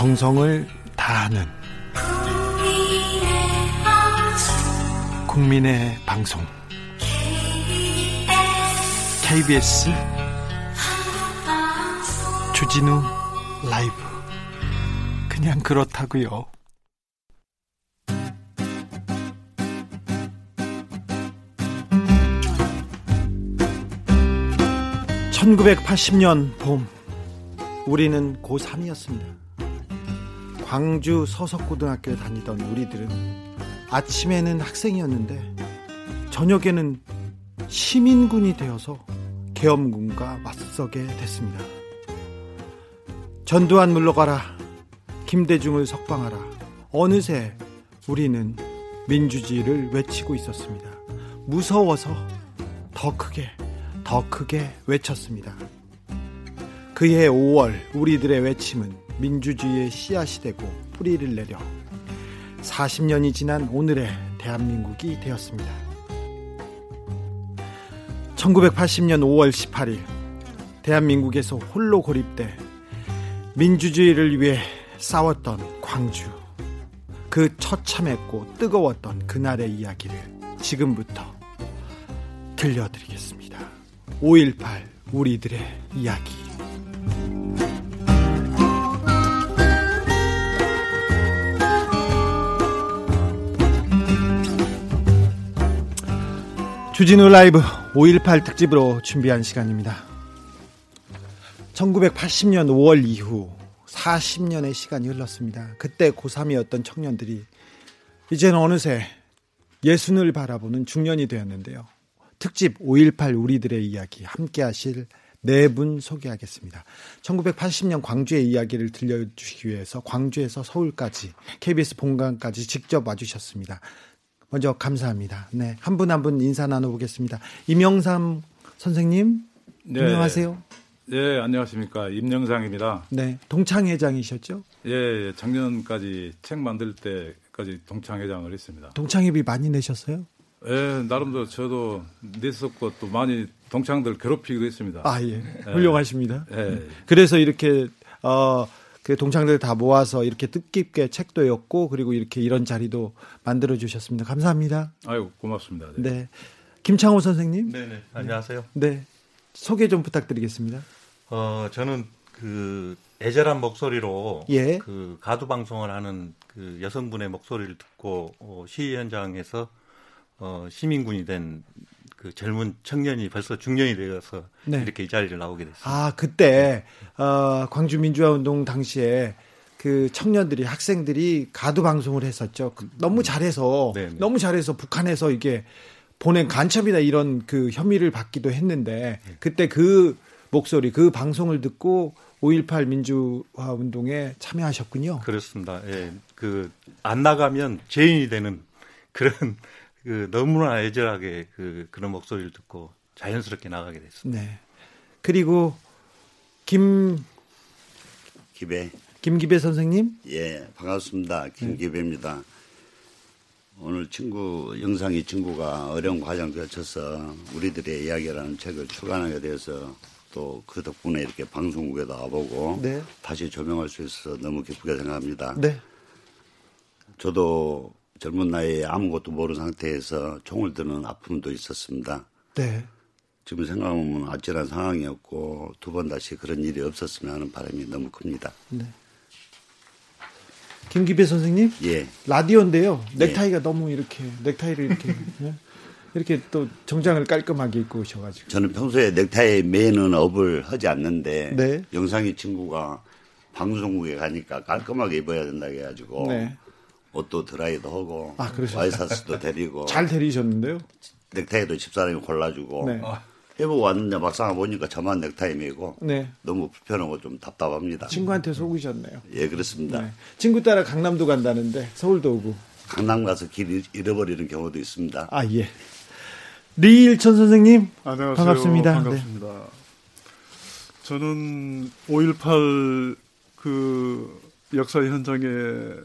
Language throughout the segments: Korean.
정성을 다하는 국민의 방송 KBS 주진우 라이브 그냥 그렇다고요. 1980년 봄 우리는 고3이었습니다. 광주 서석고등학교에 다니던 우리들은 아침에는 학생이었는데 저녁에는 시민군이 되어서 계엄군과 맞서게 됐습니다. 전두환 물러가라. 김대중을 석방하라. 어느새 우리는 민주주의를 외치고 있었습니다. 무서워서 더 크게, 더 크게 외쳤습니다. 그해 5월 우리들의 외침은 민주주의의 씨앗이 되고 뿌리를 내려 40년이 지난 오늘의 대한민국이 되었습니다. 1980년 5월 18일 대한민국에서 홀로 고립돼 민주주의를 위해 싸웠던 광주 그 처참했고 뜨거웠던 그날의 이야기를 지금부터 들려드리겠습니다. 5.18 우리들의 이야기 주진우 라이브 5.18 특집으로 준비한 시간입니다. 1980년 5월 이후 40년의 시간이 흘렀습니다. 그때 고3이었던 청년들이 이제는 어느새 예순을 바라보는 중년이 되었는데요. 특집 5.18 우리들의 이야기 함께 하실 네 분 소개하겠습니다. 1980년 광주의 이야기를 들려주시기 위해서 광주에서 서울까지 KBS 본관까지 직접 와주셨습니다. 먼저 감사합니다. 네. 한 분 한 분 인사 나눠보겠습니다. 임영삼 선생님. 네. 안녕하세요. 예, 안녕하십니까. 임영상입니다. 네. 동창회장이셨죠? 예, 예, 작년까지 책 만들 때까지 동창회장을 했습니다. 동창회비 많이 내셨어요? 예, 나름대로 저도 냈었고 또 많이 동창들 괴롭히기도 했습니다. 아, 예. 예. 훌륭하십니다. 예. 그래서 이렇게, 어, 그 동창들 다 모아서 이렇게 뜻깊게 책도 였고 그리고 이렇게 이런 자리도 만들어 주셨습니다. 감사합니다. 아유 고맙습니다. 네. 네. 김창호 선생님. 네네. 안녕하세요. 네. 소개 좀 부탁드리겠습니다. 어 저는 그 애절한 목소리로 예. 그 가두 방송을 하는 그 여성분의 목소리를 듣고 어, 시위 현장에서 어, 시민군이 된 그 젊은 청년이 벌써 중년이 되어서 네. 이렇게 이 자리를 나오게 됐습니다. 아 그때 어, 광주 민주화 운동 당시에 그 청년들이 학생들이 가두 방송을 했었죠. 그 너무 잘해서 네네. 네. 너무 잘해서 북한에서 이게 보낸 간첩이다 이런 그 혐의를 받기도 했는데 네. 그때 그 목소리 그 방송을 듣고 5.18 민주화 운동에 참여하셨군요. 그렇습니다. 예. 그 안 나가면 죄인이 되는 그런 그 너무나 애절하게 그 그런 목소리를 듣고 자연스럽게 나가게 됐습니다. 네. 그리고 김 기배 김기배 선생님? 예, 반갑습니다. 김기배입니다. 네. 오늘 친구 영상이 친구가 어려운 과정 거쳐서 우리들의 이야기라는 책을 출간하게 돼서 또 그 덕분에 이렇게 방송국에도 와보고 네. 다시 조명할 수 있어서 너무 기쁘게 생각합니다. 네. 저도 젊은 나이에 아무것도 모르는 상태에서 총을 드는 아픔도 있었습니다. 네. 지금 생각하면 아찔한 상황이었고 두 번 다시 그런 일이 없었으면 하는 바람이 너무 큽니다. 네. 김기배 선생님? 예. 라디오인데요. 넥타이가 예. 너무 이렇게 넥타이를 이렇게 네? 이렇게 또 정장을 깔끔하게 입고 오셔가지고. 저는 평소에 넥타이 매는 업을 하지 않는데 네. 영상이 친구가 방송국에 가니까 깔끔하게 입어야 된다 해가지고 네. 옷도 드라이도 하고 아, 와이셔츠도 데리고 잘 데리셨는데요? 넥타이도 집사람이 골라주고 네. 해보고 왔는데 막상 보니까 저만 넥타이 메고 네. 너무 불편하고 좀 답답합니다. 친구한테 속으셨네요. 예 그렇습니다. 네. 친구 따라 강남도 간다는데 서울도 오고 강남 가서 길 잃어버리는 경우도 있습니다. 아 예. 리일천 선생님 안녕하세요. 반갑습니다. 반갑습니다. 네. 저는 5.18 그 역사 현장에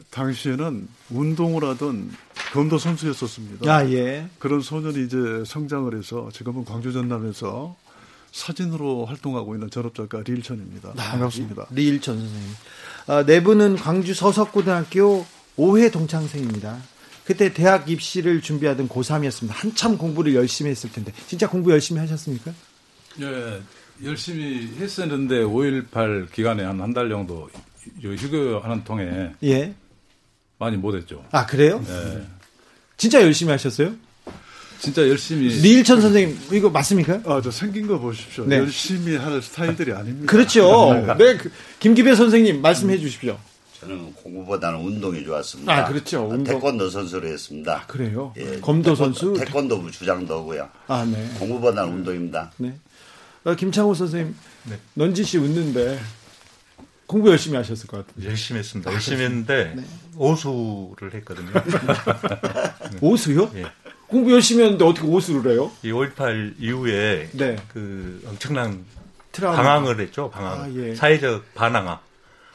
당시에는 운동을 하던 검도 선수였었습니다. 아, 예. 그런 소년이 이제 성장을 해서 지금은 광주 전남에서 사진으로 활동하고 있는 전업작가 리일천입니다. 아, 반갑습니다. 리일천 선생님. 아, 네 분은 광주 서석고등학교 5회 동창생입니다. 그때 대학 입시를 준비하던 고3이었습니다. 한참 공부를 열심히 했을 텐데. 진짜 공부 열심히 하셨습니까? 예, 열심히 했었는데 5.18 기간에 한 한 달 정도 휴교하는 통에 예. 많이 못했죠. 아 그래요? 예. 진짜 열심히 하셨어요? 진짜 열심히. 리일천 선생님 이거 맞습니까? 아저 생긴 거 보십시오. 네. 열심히 할 스타일들이 아닙니다. 그렇죠. 네, 그, 김기배 선생님 말씀해 주십시오. 저는 공부보다는 운동이 좋았습니다. 아, 그렇죠. 운동. 태권도 선수로 했습니다. 아, 그래요? 예, 검도 선수? 태권도 주장도 하고요. 아, 네. 공부보다는 운동입니다. 네. 어, 김창호 선생님, 네. 넌지 씨 웃는데 공부 열심히 하셨을 것 같은데. 열심히 했습니다. 열심히 했는데 네. 오수를 했거든요. 네. 오수요? 예. 공부 열심히 했는데 어떻게 오수를 해요? 이 5.18 이후에 네. 그 엄청난 트라우마. 방황을 했죠. 방황. 아, 예. 사회적 반항아.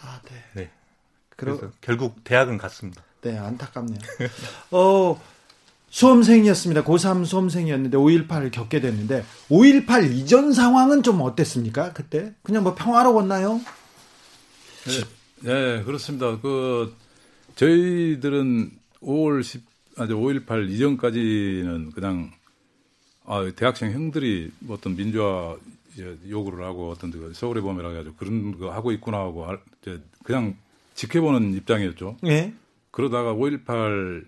아, 네. 네. 그래서 결국 대학은 갔습니다. 네, 안타깝네요. 어, 수험생이었습니다. 고3 수험생이었는데 5.18을 겪게 됐는데 5.18 이전 상황은 좀 어땠습니까? 그때 그냥 뭐 평화로웠나요? 네, 네 그렇습니다. 그 저희들은 5월 10 아니 5.18 이전까지는 그냥 아, 대학생 형들이 뭐 어떤 민주화 요구를 하고 어떤 그 서울의 범이라 해가지고 그런 거 하고 있구나 하고 그냥 지켜보는 입장이었죠. 예. 그러다가 5.18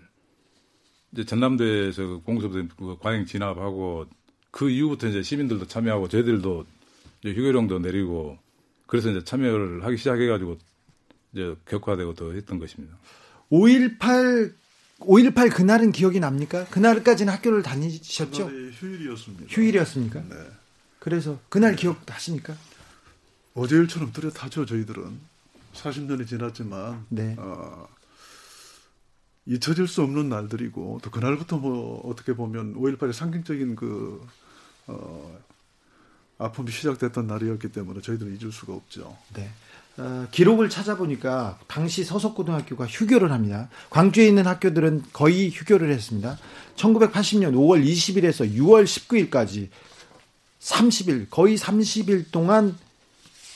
이제 전남대에서 그 공수부대 그 과잉 진압하고 그 이후부터 이제 시민들도 참여하고 저희들도 이제 휴교령도 내리고 그래서 이제 참여를 하기 시작해가지고 이제 격화되고 더 했던 것입니다. 5.18 5.18 그날은 기억이 납니까? 그날까지는 학교를 다니셨죠? 휴일이었습니다. 휴일이었습니까? 네. 그래서 그날 기억하십니까? 어제 일처럼 뚜렷하죠, 저희들은. 40년이 지났지만 네. 어, 잊혀질 수 없는 날들이고 또 그날부터 뭐 어떻게 보면 5.18의 상징적인 그 어, 아픔이 시작됐던 날이었기 때문에 저희들은 잊을 수가 없죠. 네. 어, 기록을 찾아보니까 당시 서석고등학교가 휴교를 합니다. 광주에 있는 학교들은 거의 휴교를 했습니다. 1980년 5월 20일에서 6월 19일까지 30일, 거의 30일 동안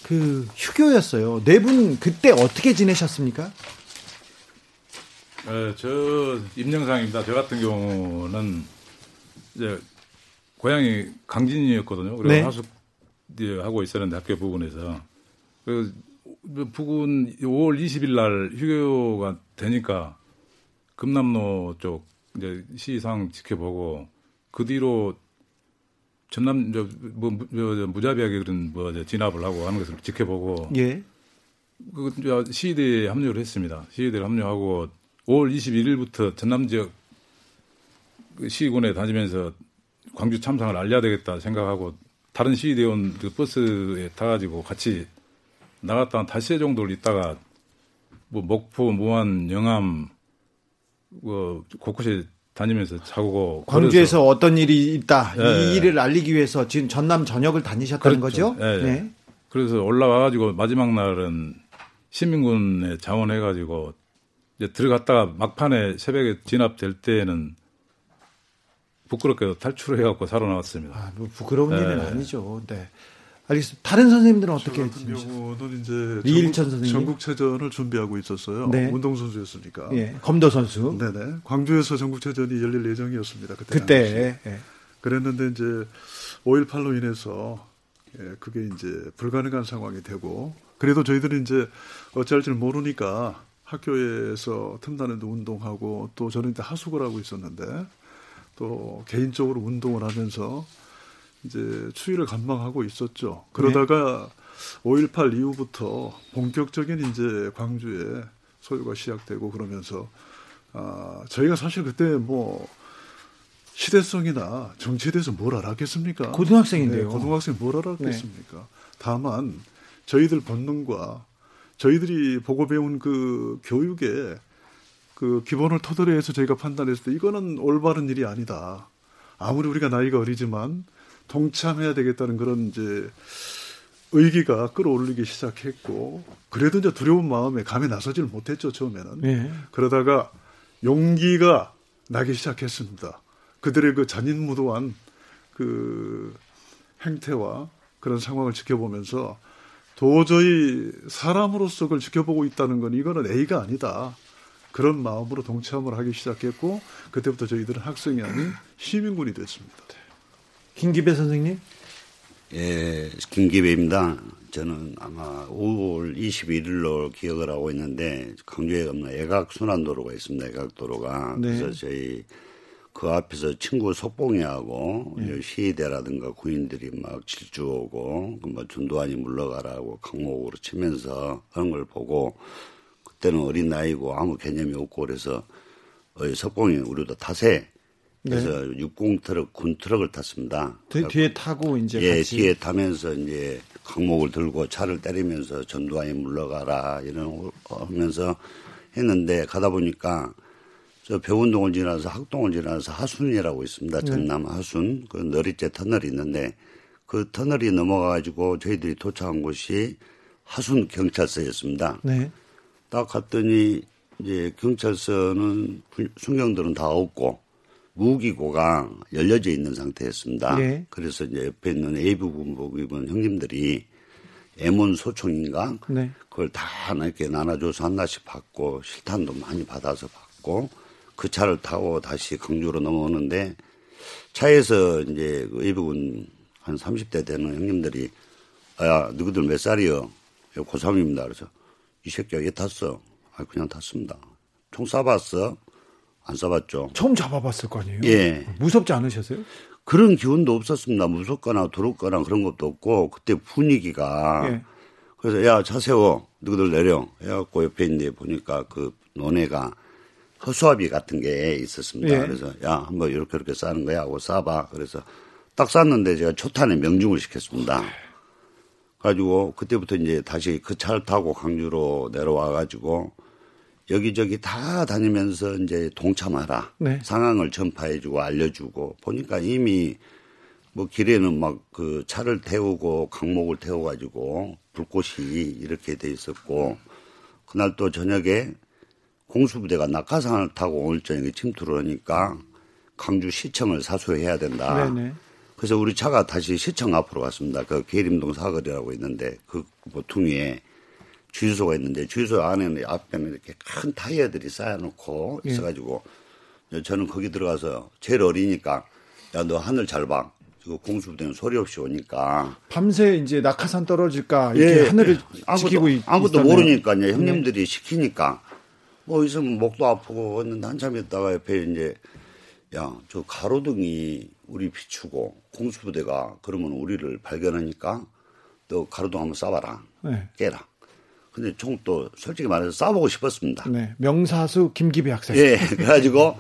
그 휴교였어요. 네 분 그때 어떻게 지내셨습니까? 네, 저 임영상입니다. 저 같은 경우는 이제 고향이 강진이었거든요. 그리고 네. 하숙 하고 있었는데 학교 부근에서 그 부근 5월 20일 날 휴교가 되니까 금남로 쪽 이제 시상 지켜보고 그 뒤로 전남 저 뭐 무자비하게 그런 뭐 진압을 하고 하는 것을 지켜보고 예. 그 시위대에 합류를 했습니다. 시위대를 합류하고 5월 21일부터 전남 지역 그 시위군에 다니면서 광주 참상을 알려야 되겠다 생각하고 다른 시위대원 그 버스에 타가지고 같이 나갔다 한 다시 정도를 있다가 뭐 목포, 무안, 영암 뭐 곳곳에 다니면서 자고 광주에서 어떤 일이 있다 네. 이 일을 알리기 위해서 지금 전남 전역을 다니셨다는 그렇죠. 거죠? 네. 네. 그래서 올라와가지고 마지막 날은 시민군에 자원해가지고 이제 들어갔다가 막판에 새벽에 진압될 때에는 부끄럽게도 탈출해갖고 살아나왔습니다. 아, 뭐 부끄러운 네. 일은 아니죠. 네. 알겠습니다. 다른 선생님들은 어떻게 같은 경우는 이제 리일천 선생님 전국체전을 준비하고 있었어요. 네. 운동선수였으니까. 예. 검도 선수. 네네. 광주에서 전국체전이 열릴 예정이었습니다. 그때. 그때. 예. 그랬는데 이제 5.18로 인해서 예, 그게 이제 불가능한 상황이 되고 그래도 저희들이 이제 어찌할 줄 모르니까 학교에서 틈나는데 운동하고 또 저는 이제 하숙을 하고 있었는데 또 개인적으로 운동을 하면서 이제 추위를 감망하고 있었죠. 그러다가 네. 5.18 이후부터 본격적인 이제 광주에 소유가 시작되고 그러면서 아, 저희가 사실 그때 뭐 시대성이나 정치에 대해서 뭘 알았겠습니까? 고등학생인데요. 네, 고등학생 뭘 알았겠습니까? 네. 다만 저희들 본능과 저희들이 보고 배운 그 교육의 그 기본을 토대로 해서 저희가 판단했을 때 이거는 올바른 일이 아니다. 아무리 우리가 나이가 어리지만 동참해야 되겠다는 그런 이제 의기가 끌어올리기 시작했고 그래도 이제 두려운 마음에 감에 나서지를 못했죠 처음에는 네. 그러다가 용기가 나기 시작했습니다. 그들의 그 잔인무도한 그 행태와 그런 상황을 지켜보면서 도저히 사람으로서 그걸 지켜보고 있다는 건 이거는 A가 아니다. 그런 마음으로 동참을 하기 시작했고 그때부터 저희들은 학생이 아닌 시민군이 됐습니다. 김기배 선생님? 예, 김기배입니다. 저는 아마 5월 21일로 기억을 하고 있는데 강주에 없는 애각 순환도로가 있습니다. 애각도로가 네. 그래서 저희 그 앞에서 친구 속봉이하고 네. 시위대라든가 군인들이 막 질주오고 뭐 전두환이 물러가라고 강목으로 치면서 하는 걸 보고 그때는 어린 나이고 아무 개념이 없고 그래서 어, 석봉이 우리도 타세 그래서 네. 육공 트럭 군 트럭을 탔습니다. 뒤, 뒤에 타고 이제 예 같이. 뒤에 타면서 이제 강목을 들고 차를 때리면서 전두환이 물러가라 이런 하면서 했는데 가다 보니까 저 배운동을 지나서 학동을 지나서 하순이라고 있습니다. 네. 전남 하순 그 너리째 터널이 있는데 그 터널이 넘어가 가지고 저희들이 도착한 곳이 하순 경찰서였습니다. 네. 딱 갔더니 이제 경찰서는 순경들은 다 없고 무기고가 열려져 있는 상태였습니다. 네. 그래서 이제 옆에 있는 A부 군복 입은 형님들이 애몬 소총인가 네. 그걸 다 이렇게 나눠줘서 하나씩 받고 실탄도 많이 받아서 받고 그 차를 타고 다시 강주로 넘어오는데 차에서 이제 그 A부군 한 30대 되는 형님들이 야 너희들 몇 살이요? 고3입니다. 그래서 이 새끼가 얘 탔어. 아, 그냥 탔습니다. 총 쏴봤어? 안 쏴봤죠. 처음 잡아봤을 거 아니에요? 예. 무섭지 않으셨어요? 그런 기운도 없었습니다. 무섭거나 두렵거나 그런 것도 없고, 그때 분위기가. 예. 그래서, 야, 차 세워. 너희들 내려. 해갖고 옆에 있는데 보니까 그 논해가 허수아비 같은 게 있었습니다. 예. 그래서, 야, 한번 이렇게 이렇게 싸는 거야 하고 쏴봐. 그래서 딱 쐈는데 제가 초탄에 명중을 시켰습니다. 가지고 그때부터 이제 다시 그 차를 타고 강주로 내려와 가지고 여기저기 다 다니면서 이제 동참하라. 네. 상황을 전파해주고 알려주고 보니까 이미 뭐 길에는 막 그 차를 태우고 강목을 태워가지고 불꽃이 이렇게 돼 있었고 그날 또 저녁에 공수부대가 낙하산을 타고 오늘 저녁에 침투를 하니까 강주 시청을 사수해야 된다. 네네. 그래서 우리 차가 다시 시청 앞으로 갔습니다. 그 계림동 사거리라고 있는데 그 모퉁이에 주유소가 있는데 주유소 안에는 앞에는 이렇게 큰 타이어들이 쌓여놓고 예. 있어가지고 저는 거기 들어가서 제일 어리니까 야 너 하늘 잘 봐. 그 공수부대는 소리 없이 오니까 밤새 이제 낙하산 떨어질까 이렇게 예. 하늘을 아무것도, 지키고 있, 아무것도 모르니까 이제 형님들이 네. 시키니까 뭐 있으면 목도 아프고 했는데 한참 있다가 옆에 이제 야 저 가로등이 우리 비추고 공수부대가 그러면 우리를 발견하니까 너 가로등 한번 쏴봐라. 네. 깨라. 근데 총 또 솔직히 말해서 쏴보고 싶었습니다. 네. 명사수 김기배 학생. 예. 그래가지고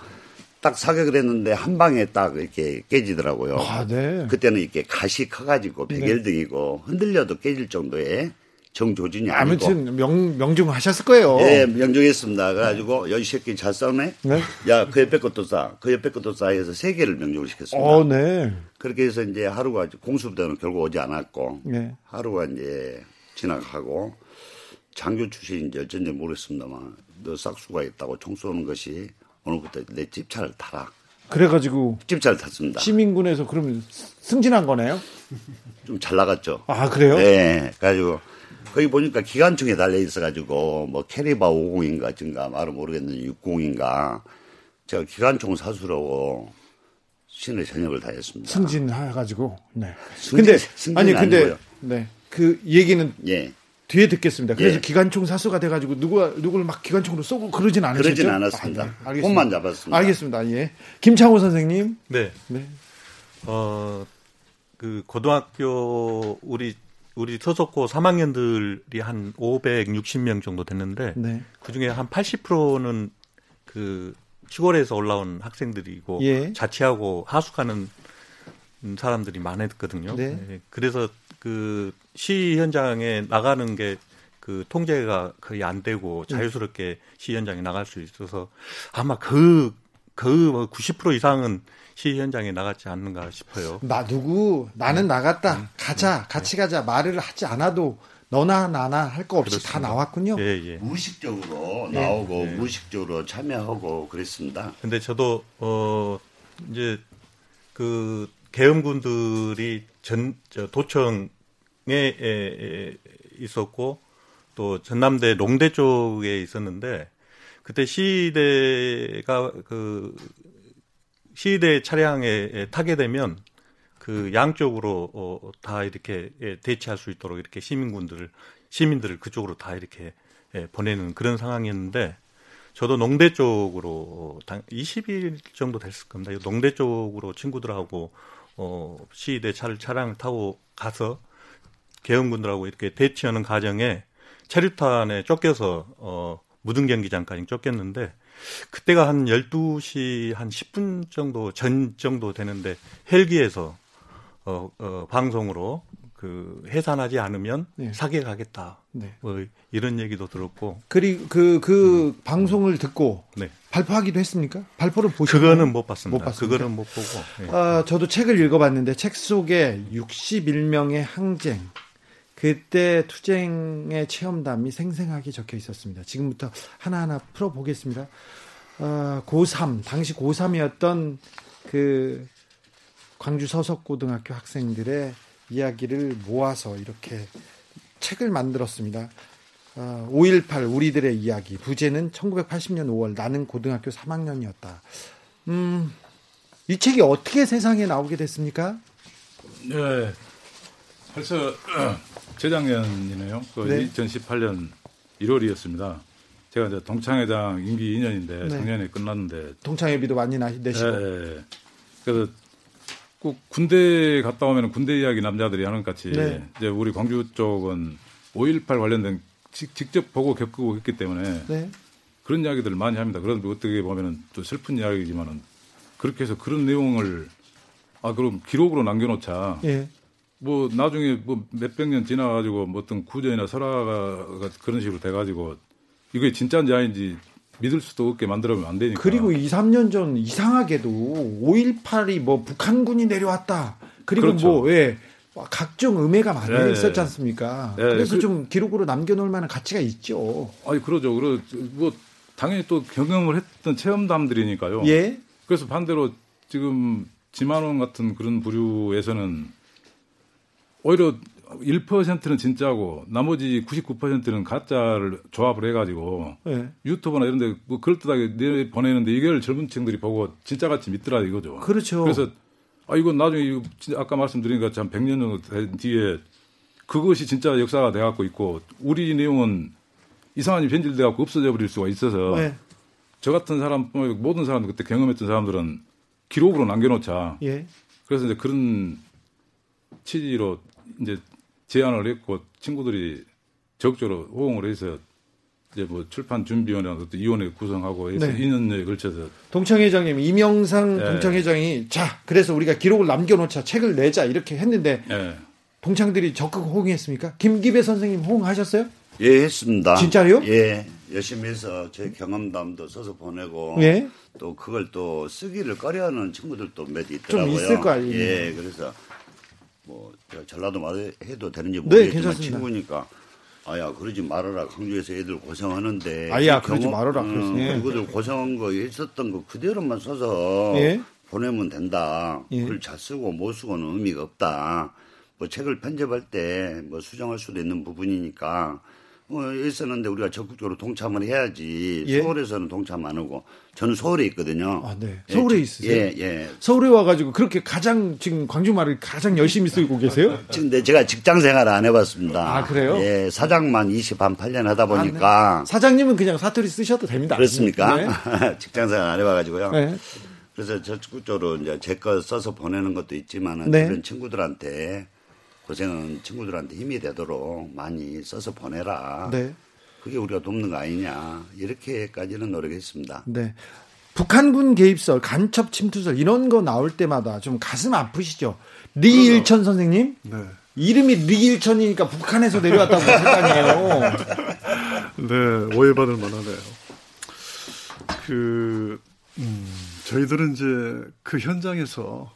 딱 사격을 했는데 한 방에 딱 이렇게 깨지더라고요. 아, 네. 그때는 이렇게 가시 커가지고 백열등이고 네. 흔들려도 깨질 정도의 정조준이 아니고. 아무튼 명, 명중하셨을 거예요. 예, 명중했습니다. 그래가지고 여이 새끼 잘 싸우네. 네? 야, 그 옆에 것도 싸. 그 옆에 것도 싸 해서 세 개를 명중을 시켰습니다. 어, 네. 그렇게 해서 이제 하루가 공수부대는 결국 오지 않았고. 네. 하루가 이제 지나가고 장교 출신인지 어쩐지 모르겠습니다만 너 싹수가 있다고 총 쏘는 것이 오늘부터 내 집차를 타라. 그래가지고 집차를 탔습니다. 시민군에서 그러면 승진한 거네요? 좀 잘 나갔죠. 아 그래요? 네. 가지고 거기 보니까 기관총에 달려 있어가지고 뭐 캐리바 50인가 증가 말은 모르겠는데 60인가 제가 기관총 사수라고 신의 전역을 다했습니다. 승진해가지고 네. 승진, 근데 아니 근데 아니고요. 네. 그 얘기는 예. 뒤에 듣겠습니다. 그래서 예. 기관총 사수가 돼가지고 누가 누구를 막 기관총으로 쏘고 그러진 않으셨죠? 그러진 않았습니다. 아, 네. 알겠습니다. 만 잡았습니다. 알겠습니다. 예. 김창호 선생님. 네. 네. 어, 그 고등학교 우리 우리 소속고 3학년들이 한 560명 정도 됐는데 네. 그 중에 한 80%는 그 시골에서 올라온 학생들이고 예. 자취하고 하숙하는 사람들이 많았거든요. 네. 네. 그래서 그 시 현장에 나가는 게 그 통제가 거의 안 되고 네. 자유스럽게 시 현장에 나갈 수 있어서 아마 그, 그90% 이상은 시 현장에 나갔지 않는가 싶어요. 나 누구 나는 음. 나갔다 음. 가자 음. 같이 가자 말을 하지 않아도 너나 나나 할 거 없이 그렇습니다. 다 나왔군요. 예, 예. 무의식적으로 예. 나오고 예. 무의식적으로 참여하고 그랬습니다. 근데 저도 어 이제 그 계엄군들이 전 도청 에, 있었고 또 전남대 롱대 쪽에 있었는데 그때 시대가 그 시대 차량에 타게 되면 그 양쪽으로 어, 다 이렇게 예, 대치할 수 있도록 이렇게 시민군들을 시민들을 그쪽으로 다 이렇게 예, 보내는 그런 상황이었는데 저도 농대 쪽으로 20일 정도 됐을 겁니다. 농대 쪽으로 친구들하고 어, 시대 차를 차량을 타고 가서 개헌군들하고 이렇게 대치하는 과정에 체류탄에 쫓겨서 어, 무등 경기장까지 쫓겼는데 그때가 한 12시 한 10분 정도 전 정도 되는데 헬기에서 어, 어, 방송으로 그 해산하지 않으면 네. 사계 가겠다. 네. 뭐 이런 얘기도 들었고. 그리고 그그 그 음. 방송을 듣고 네. 발표하기도 했습니까? 발표를 보셨나요? 그거는 못 봤습니다. 못 봤습니까? 그거는 못 보고. 네. 아, 저도 책을 읽어봤는데 책 속에 61명의 항쟁 그때 투쟁의 체험담이 생생하게 적혀 있었습니다. 지금부터 하나하나 풀어보겠습니다. 어, 고3, 당시 고3이었던 그 광주 서석고등학교 학생들의 이야기를 모아서 이렇게 책을 만들었습니다. 5.18 어, 우리들의 이야기 부제는 1980년 5월 나는 고등학교 3학년이었다. 음, 이 책이 어떻게 세상에 나오게 됐습니까? 네, 벌써 재작년이네요. 그 네. 2018년 1월이었습니다. 제가 이제 동창회장 임기 2년인데 네. 작년에 끝났는데 동창회비도 많이 내시고. 네. 그래서 꼭 군대 갔다 오면 군대 이야기 남자들이 하는 것 같이 네. 이제 우리 광주 쪽은 5.18 관련된 직, 직접 보고 겪고 했기 때문에 네. 그런 이야기들을 많이 합니다. 그런데 어떻게 보면은 또 슬픈 이야기지만은 그렇게 해서 그런 내용을 아 그럼 기록으로 남겨놓자. 예. 뭐 나중에 뭐 몇백 년 지나가지고 뭐 어떤 구전이나 설화가 그런 식으로 돼가지고 이게 진짜인지 아닌지 믿을 수도 없게 만들면 안 되니까. 그리고 2, 3년 전 이상하게도 5.18이 뭐 북한군이 내려왔다. 그리고 그렇죠. 뭐, 예. 각종 음해가 많이 네. 있었지 않습니까? 네. 그래서 그, 좀 기록으로 남겨놓을 만한 가치가 있죠. 아니, 그러죠. 그러, 뭐, 당연히 또 경험을 했던 체험담들이니까요. 예. 그래서 반대로 지금 지만원 같은 그런 부류에서는 오히려 1%는 진짜고 나머지 99%는 가짜를 조합을 해가지고 네. 유튜브나 이런 데 뭐 그럴듯하게 내 보내는데 이걸 젊은 층들이 보고 진짜같이 믿더라 이거죠. 그렇죠. 그래서 아 이건 나중에 이거 진짜 아까 말씀드린 것처럼 100년 정도 된 뒤에 그것이 진짜 역사가 돼갖고 있고 우리 내용은 이상한 변질돼갖고 없어져 버릴 수가 있어서 네. 저 같은 사람 모든 사람들 그때 경험했던 사람들은 기록으로 남겨놓자. 예. 그래서 이제 그런 취지로 이제 제안을 했고 친구들이 적극적으로 호응을 해서 이제 뭐 출판 준비위원회나 또 이원회 구성하고 해서 네. 2년여에 걸쳐서 동창 회장님 이명상 네. 동창 회장이 자 그래서 우리가 기록을 남겨놓자 책을 내자 이렇게 했는데 네. 동창들이 적극 호응했습니까? 김기배 선생님 호응하셨어요? 예 했습니다. 진짜요? 예 열심히 해서 제 경험담도 써서 보내고 예? 또 그걸 또 쓰기를 꺼려하는 친구들도 몇 있더라고요. 좀 있을 거 아니에요. 예 그래서 뭐 전라도 말해도 되는지 네, 모르겠지만 네, 친구니까 아야 그러지 말아라. 강주에서 애들 고생하는데. 아야 그 그러지 말아라. 음, 그거들 고생한 거 있었던 거 그대로만 써서 예? 보내면 된다. 예? 글잘 쓰고 못 쓰고는 의미가 없다. 뭐 책을 편집할 때 뭐 수정할 수도 있는 부분이니까 뭐 있었는데 우리가 적극적으로 동참을 해야지. 예? 서울에서는 동참 안 하고 저는 서울에 있거든요. 아, 네. 예, 서울에 예, 있으세요? 예, 예. 서울에 와가지고 그렇게 가장 지금 광주 말을 가장 열심히 쓰고 계세요? 지금 네, 제가 직장 생활 안 해봤습니다. 아, 그래요? 예, 사장만 28년 하다 보니까. 아, 네. 사장님은 그냥 사투리 쓰셔도 됩니다. 그렇습니까? 네. 직장 생활 안 해봐가지고요. 네. 그래서 적극적으로 이제 제 거 써서 보내는 것도 있지만은 네. 그런 친구들한테 고생은 친구들한테 힘이 되도록 많이 써서 보내라. 네. 그게 우리가 돕는 거 아니냐. 이렇게까지는 노력했습니다. 네. 북한군 개입설, 간첩 침투설 이런 거 나올 때마다 좀 가슴 아프시죠? 리일천 선생님? 네. 이름이 리일천이니까 북한에서 내려왔다고 생각해요. 네, 오해받을 만하네요. 그, 음, 저희들은 이제 그 현장에서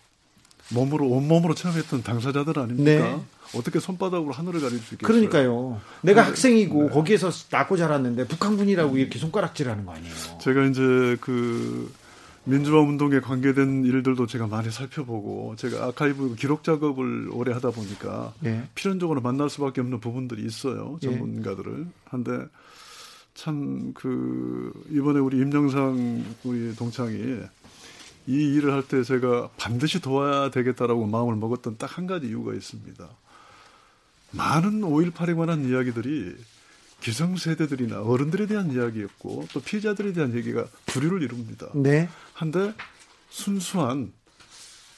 몸으로 온몸으로 체험했던 당사자들 아닙니까? 네. 어떻게 손바닥으로 하늘을 가릴 수 있겠어요? 그러니까요. 내가 네. 학생이고 네. 거기에서 낳고 자랐는데 북한군이라고 이렇게 손가락질하는 거 아니에요? 제가 이제 그 민주화 운동에 관계된 일들도 제가 많이 살펴보고 제가 아카이브 기록 작업을 오래 하다 보니까 예. 필연적으로 만날 수밖에 없는 부분들이 있어요 예. 전문가들을 한데 참 그 이번에 우리 임영상 우리 동창이 이 일을 할 때 제가 반드시 도와야 되겠다라고 마음을 먹었던 딱 한 가지 이유가 있습니다. 많은 5.18에 관한 이야기들이 기성세대들이나 어른들에 대한 이야기였고 또 피해자들에 대한 얘기가 주류를 이룹니다. 네. 한데 순수한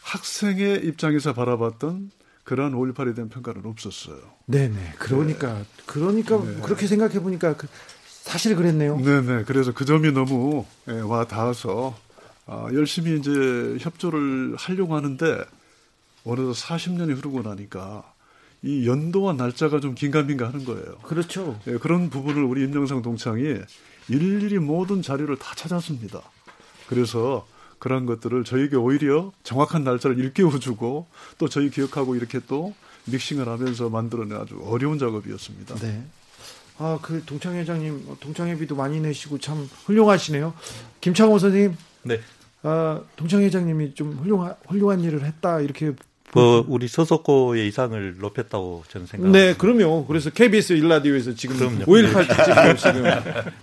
학생의 입장에서 바라봤던 그러한 5.18에 대한 평가는 없었어요. 네네. 그러니까, 네. 그러니까 네. 그렇게 생각해 보니까 그 사실 그랬네요. 네네. 그래서 그 점이 너무 예, 와 닿아서 아, 열심히 이제 협조를 하려고 하는데 어느덧 40년이 흐르고 나니까 이 연도와 날짜가 좀 긴가민가 하는 거예요. 그렇죠. 예, 그런 부분을 우리 임영상 동창이 일일이 모든 자료를 다 찾았습니다. 그래서 그런 것들을 저에게 오히려 정확한 날짜를 일깨워주고 또 저희 기억하고 이렇게 또 믹싱을 하면서 만들어낸 아주 어려운 작업이었습니다. 네. 아, 그 동창 회장님 동창회비도 많이 내시고 참 훌륭하시네요. 김창호 선생님. 네. 아, 동창 회장님이 좀 훌륭한 훌륭한 일을 했다 이렇게 그 우리 서석고의 이상을 높였다고 저는 생각합니다. 네, 그럼요. 그래서 KBS 일라디오에서 지금 5.18 특집으로 지금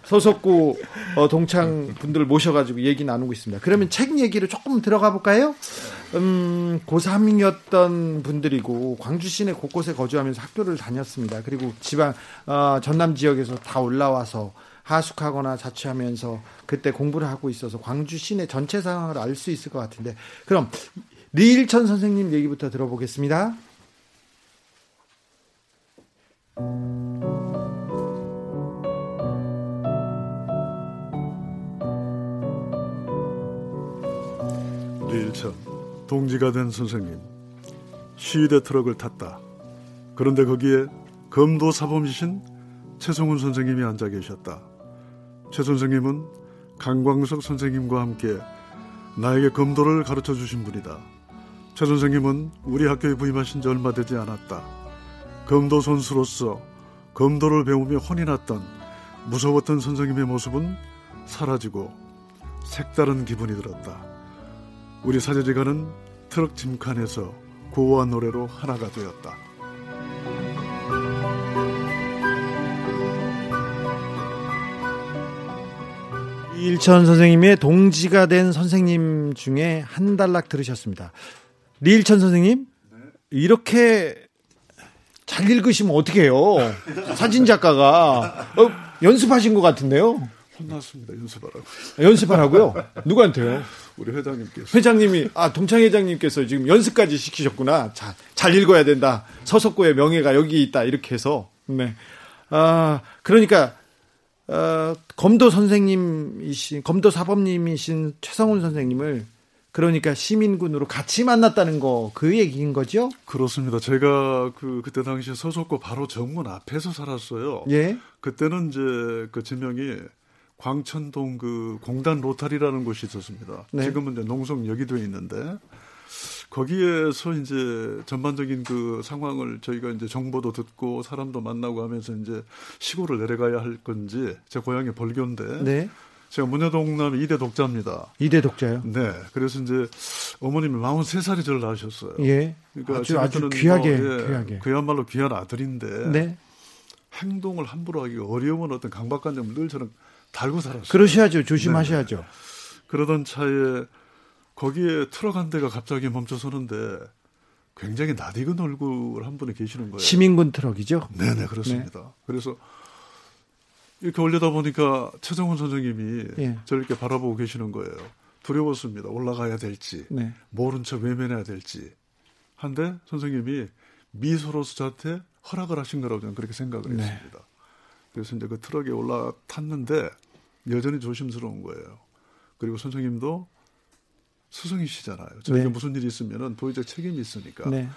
서석고 어, 동창 분들 모셔가지고 얘기 나누고 있습니다. 그러면 책 얘기를 조금 들어가 볼까요? 음, 고3이었던 분들이고 광주 시내 곳곳에 거주하면서 학교를 다녔습니다. 그리고 지방 어, 전남 지역에서 다 올라와서 하숙하거나 자취하면서 그때 공부를 하고 있어서 광주 시내 전체 상황을 알 수 있을 것 같은데 그럼 리일천 선생님 얘기부터 들어보겠습니다. 리일천 동지가 된 선생님 시대 트럭을 탔다. 그런데 거기에 검도 사범이신 최성훈 선생님이 앉아 계셨다. 최 선생님은 강광석 선생님과 함께 나에게 검도를 가르쳐 주신 분이다. 최 선생님은 우리 학교에 부임하신 지 얼마 되지 않았다. 검도 선수로서 검도를 배우며 혼이 났던 무서웠던 선생님의 모습은 사라지고 색다른 기분이 들었다. 우리 사제지가는 트럭 짐칸에서 고요한 노래로 하나가 되었다. 일천 선생님의 동지가 된 선생님 중에 한 단락 들으셨습니다. 리일천 선생님 이렇게 잘 읽으시면 어떻게 해요? 사진 작가가 어, 연습하신 것 같은데요? 혼났습니다. 연습하라고. 연습하라고요? 누구한테요? 우리 회장님께서. 회장님이 아 동창 회장님께서 지금 연습까지 시키셨구나. 자, 잘 읽어야 된다. 서석고의 명예가 여기 있다. 이렇게 해서 네. 아 그러니까 어, 검도 선생님이신 검도 사범님이신 최성훈 선생님을 그러니까 시민군으로 같이 만났다는 거 그 얘기인 거죠? 그렇습니다. 제가 그 그때 당시에 서석고 바로 정문 앞에서 살았어요. 예. 그때는 이제 그 지명이 광천동 그 공단 로타리라는 곳이 있었습니다. 네. 지금은 이제 농성 여기도에 있는데 거기에서 이제 전반적인 그 상황을 저희가 이제 정보도 듣고 사람도 만나고 하면서 이제 시골을 내려가야 할 건지 제 고향이 벌교인데 네. 제가 문여동남 2대 독자입니다. 2대 독자요? 네. 그래서 이제 어머님이 43살이 저를 낳으셨어요. 예. 그러니까 아주, 아주 귀하게, 뭐, 예, 귀하게. 그야말로 귀한 아들인데. 네. 행동을 함부로 하기 어려운 어떤 강박관념을 늘 저는 달고 살았어요. 그러셔야죠. 조심하셔야죠. 네. 그러던 차에 거기에 트럭 한 대가 갑자기 멈춰서는데 굉장히 낯익은 얼굴 한 분이 계시는 거예요. 시민군 트럭이죠? 네네, 그렇습니다. 네. 그래서 이렇게 올려다 보니까 최정훈 선생님이 예. 저를 이렇게 바라보고 계시는 거예요. 두려웠습니다. 올라가야 될지, 네. 모른 척 외면해야 될지. 한데 선생님이 미소로서 저한테 허락을 하신 거라고 저는 그렇게 생각을 네. 했습니다. 그래서 이제 그 트럭에 올라탔는데 여전히 조심스러운 거예요. 그리고 선생님도 스승이시잖아요. 저에게 네. 무슨 일이 있으면은 도의적 책임이 있으니까. 네.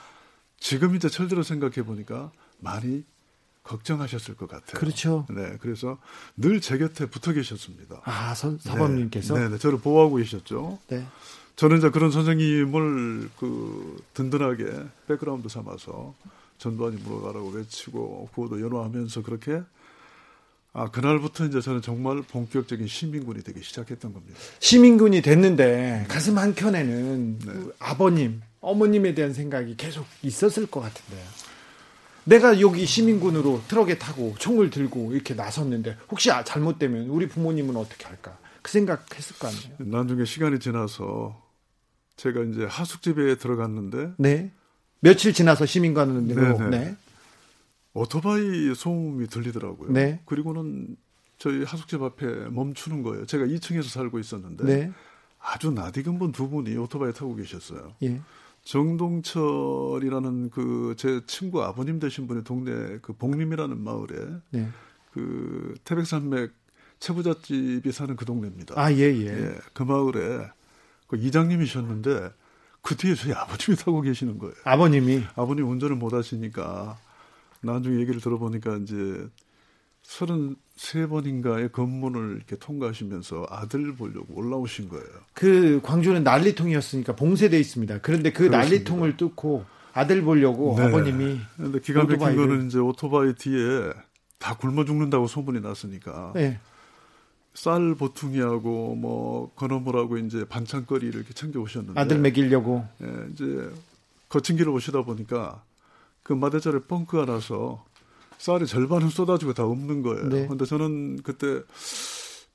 지금 이제 철들어 생각해 보니까 많이 걱정하셨을 것 같아요. 그렇죠. 네, 그래서 늘 제 곁에 붙어 계셨습니다. 아, 선, 사범님께서? 네, 네, 저를 보호하고 계셨죠. 네. 저는 이제 그런 선생님을 그 든든하게 백그라운드 삼아서 전두환이 물러가라고 외치고 구호도 연호하면서 그렇게 아 그날부터 이제 저는 정말 본격적인 시민군이 되기 시작했던 겁니다. 시민군이 됐는데 가슴 한 켠에는 네. 그 아버님, 어머님에 대한 생각이 계속 있었을 것 같은데요. 내가 여기 시민군으로 트럭에 타고 총을 들고 이렇게 나섰는데 혹시 아, 잘못되면 우리 부모님은 어떻게 할까? 그 생각했을 거 아니에요. 나중에 시간이 지나서 제가 이제 하숙집에 들어갔는데 네. 며칠 지나서 시민관으로 네. 오토바이 소음이 들리더라고요. 네. 그리고는 저희 하숙집 앞에 멈추는 거예요. 제가 2층에서 살고 있었는데 네. 아주 나디근 분두 분이 오토바이 타고 계셨어요. 예. 정동철이라는 그 제 친구 아버님 되신 분의 동네 그 복림이라는 마을에 네. 그 태백산맥 채부잣집이 사는 그 동네입니다. 아, 예, 예. 예. 그 마을에 그 이장님이셨는데 그 뒤에 저희 아버님이 타고 계시는 거예요. 아버님이? 아버님 운전을 못 하시니까 나중에 얘기를 들어보니까 이제 33번인가의 검문을 이렇게 통과하시면서 아들 보려고 올라오신 거예요. 그 광주는 난리통이었으니까 봉쇄돼 있습니다. 그런데 그 그렇습니다. 난리통을 뚫고 아들 보려고 네. 아버님이 근데 기가 막힌 거는 이제 오토바이 뒤에 다 굶어 죽는다고 소문이 났으니까 네. 쌀 보퉁이하고 뭐 건어물하고 이제 반찬거리를 이렇게 챙겨 오셨는데 아들 먹이려고 예, 이제 거친 길을 오시다 보니까 그 마대자를 뻥크가 나서 쌀이 절반은 쏟아지고 다 없는 거예요. 네. 근데 저는 그때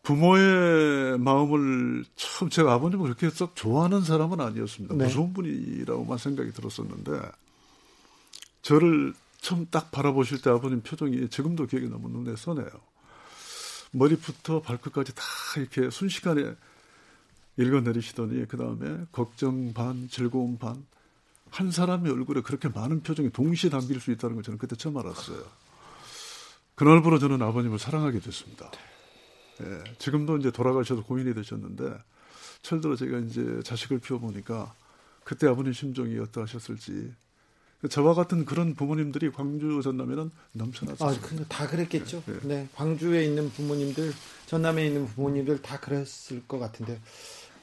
부모의 마음을 처음 제가 아버님을 그렇게 썩 좋아하는 사람은 아니었습니다. 네. 무서운 분이라고만 생각이 들었었는데 저를 처음 딱 바라보실 때 아버님 표정이 지금도 기억이 너무 눈에 선해요. 머리부터 발끝까지 다 이렇게 순식간에 읽어내리시더니 그 다음에 걱정 반, 즐거움 반, 한 사람의 얼굴에 그렇게 많은 표정이 동시에 담길 수 있다는 걸 저는 그때 처음 알았어요. 그날부로 저는 아버님을 사랑하게 됐습니다. 예, 지금도 이제 돌아가셔서 고인이 되셨는데 철들어 제가 이제 자식을 키워보니까 그때 아버님 심정이 어떠하셨을지 저와 같은 그런 부모님들이 광주 전남에는 넘쳐났어요. 아, 다 그랬겠죠. 네. 네. 광주에 있는 부모님들, 전남에 있는 부모님들 다 그랬을 것 같은데.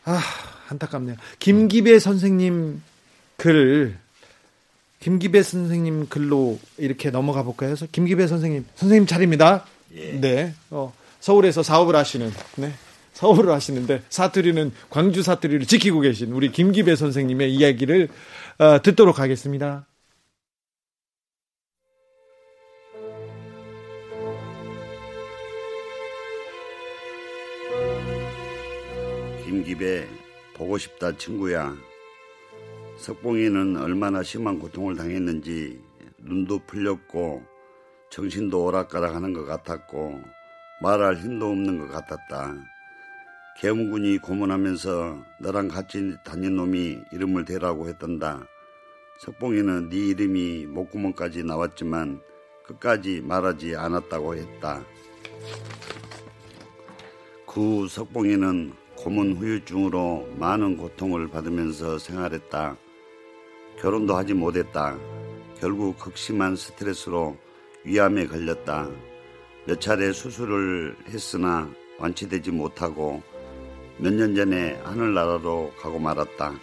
아, 안타깝네요. 김기배 선생님 글, 김기배 선생님 글로 이렇게 넘어가 볼까요? 그래서 김기배 선생님, 선생님 차례입니다. 예. 네. 어, 서울에서 사업을 하시는, 네. 서울을 하시는데 사투리는 광주 사투리를 지키고 계신 우리 김기배 선생님의 이야기를 어, 듣도록 하겠습니다. 김기배 보고 싶다 친구야. 석봉이는 얼마나 심한 고통을 당했는지 눈도 풀렸고 정신도 오락가락하는 것 같았고 말할 힘도 없는 것 같았다. 개무군이 고문하면서 너랑 같이 다닌 놈이 이름을 대라고 했던다. 석봉이는 네 이름이 목구멍까지 나왔지만 끝까지 말하지 않았다고 했다. 그 석봉이는 고문 후유증으로 많은 고통을 받으면서 생활했다. 결혼도 하지 못했다. 결국 극심한 스트레스로 위암에 걸렸다. 몇 차례 수술을 했으나 완치되지 못하고 몇 년 전에 하늘나라로 가고 말았다.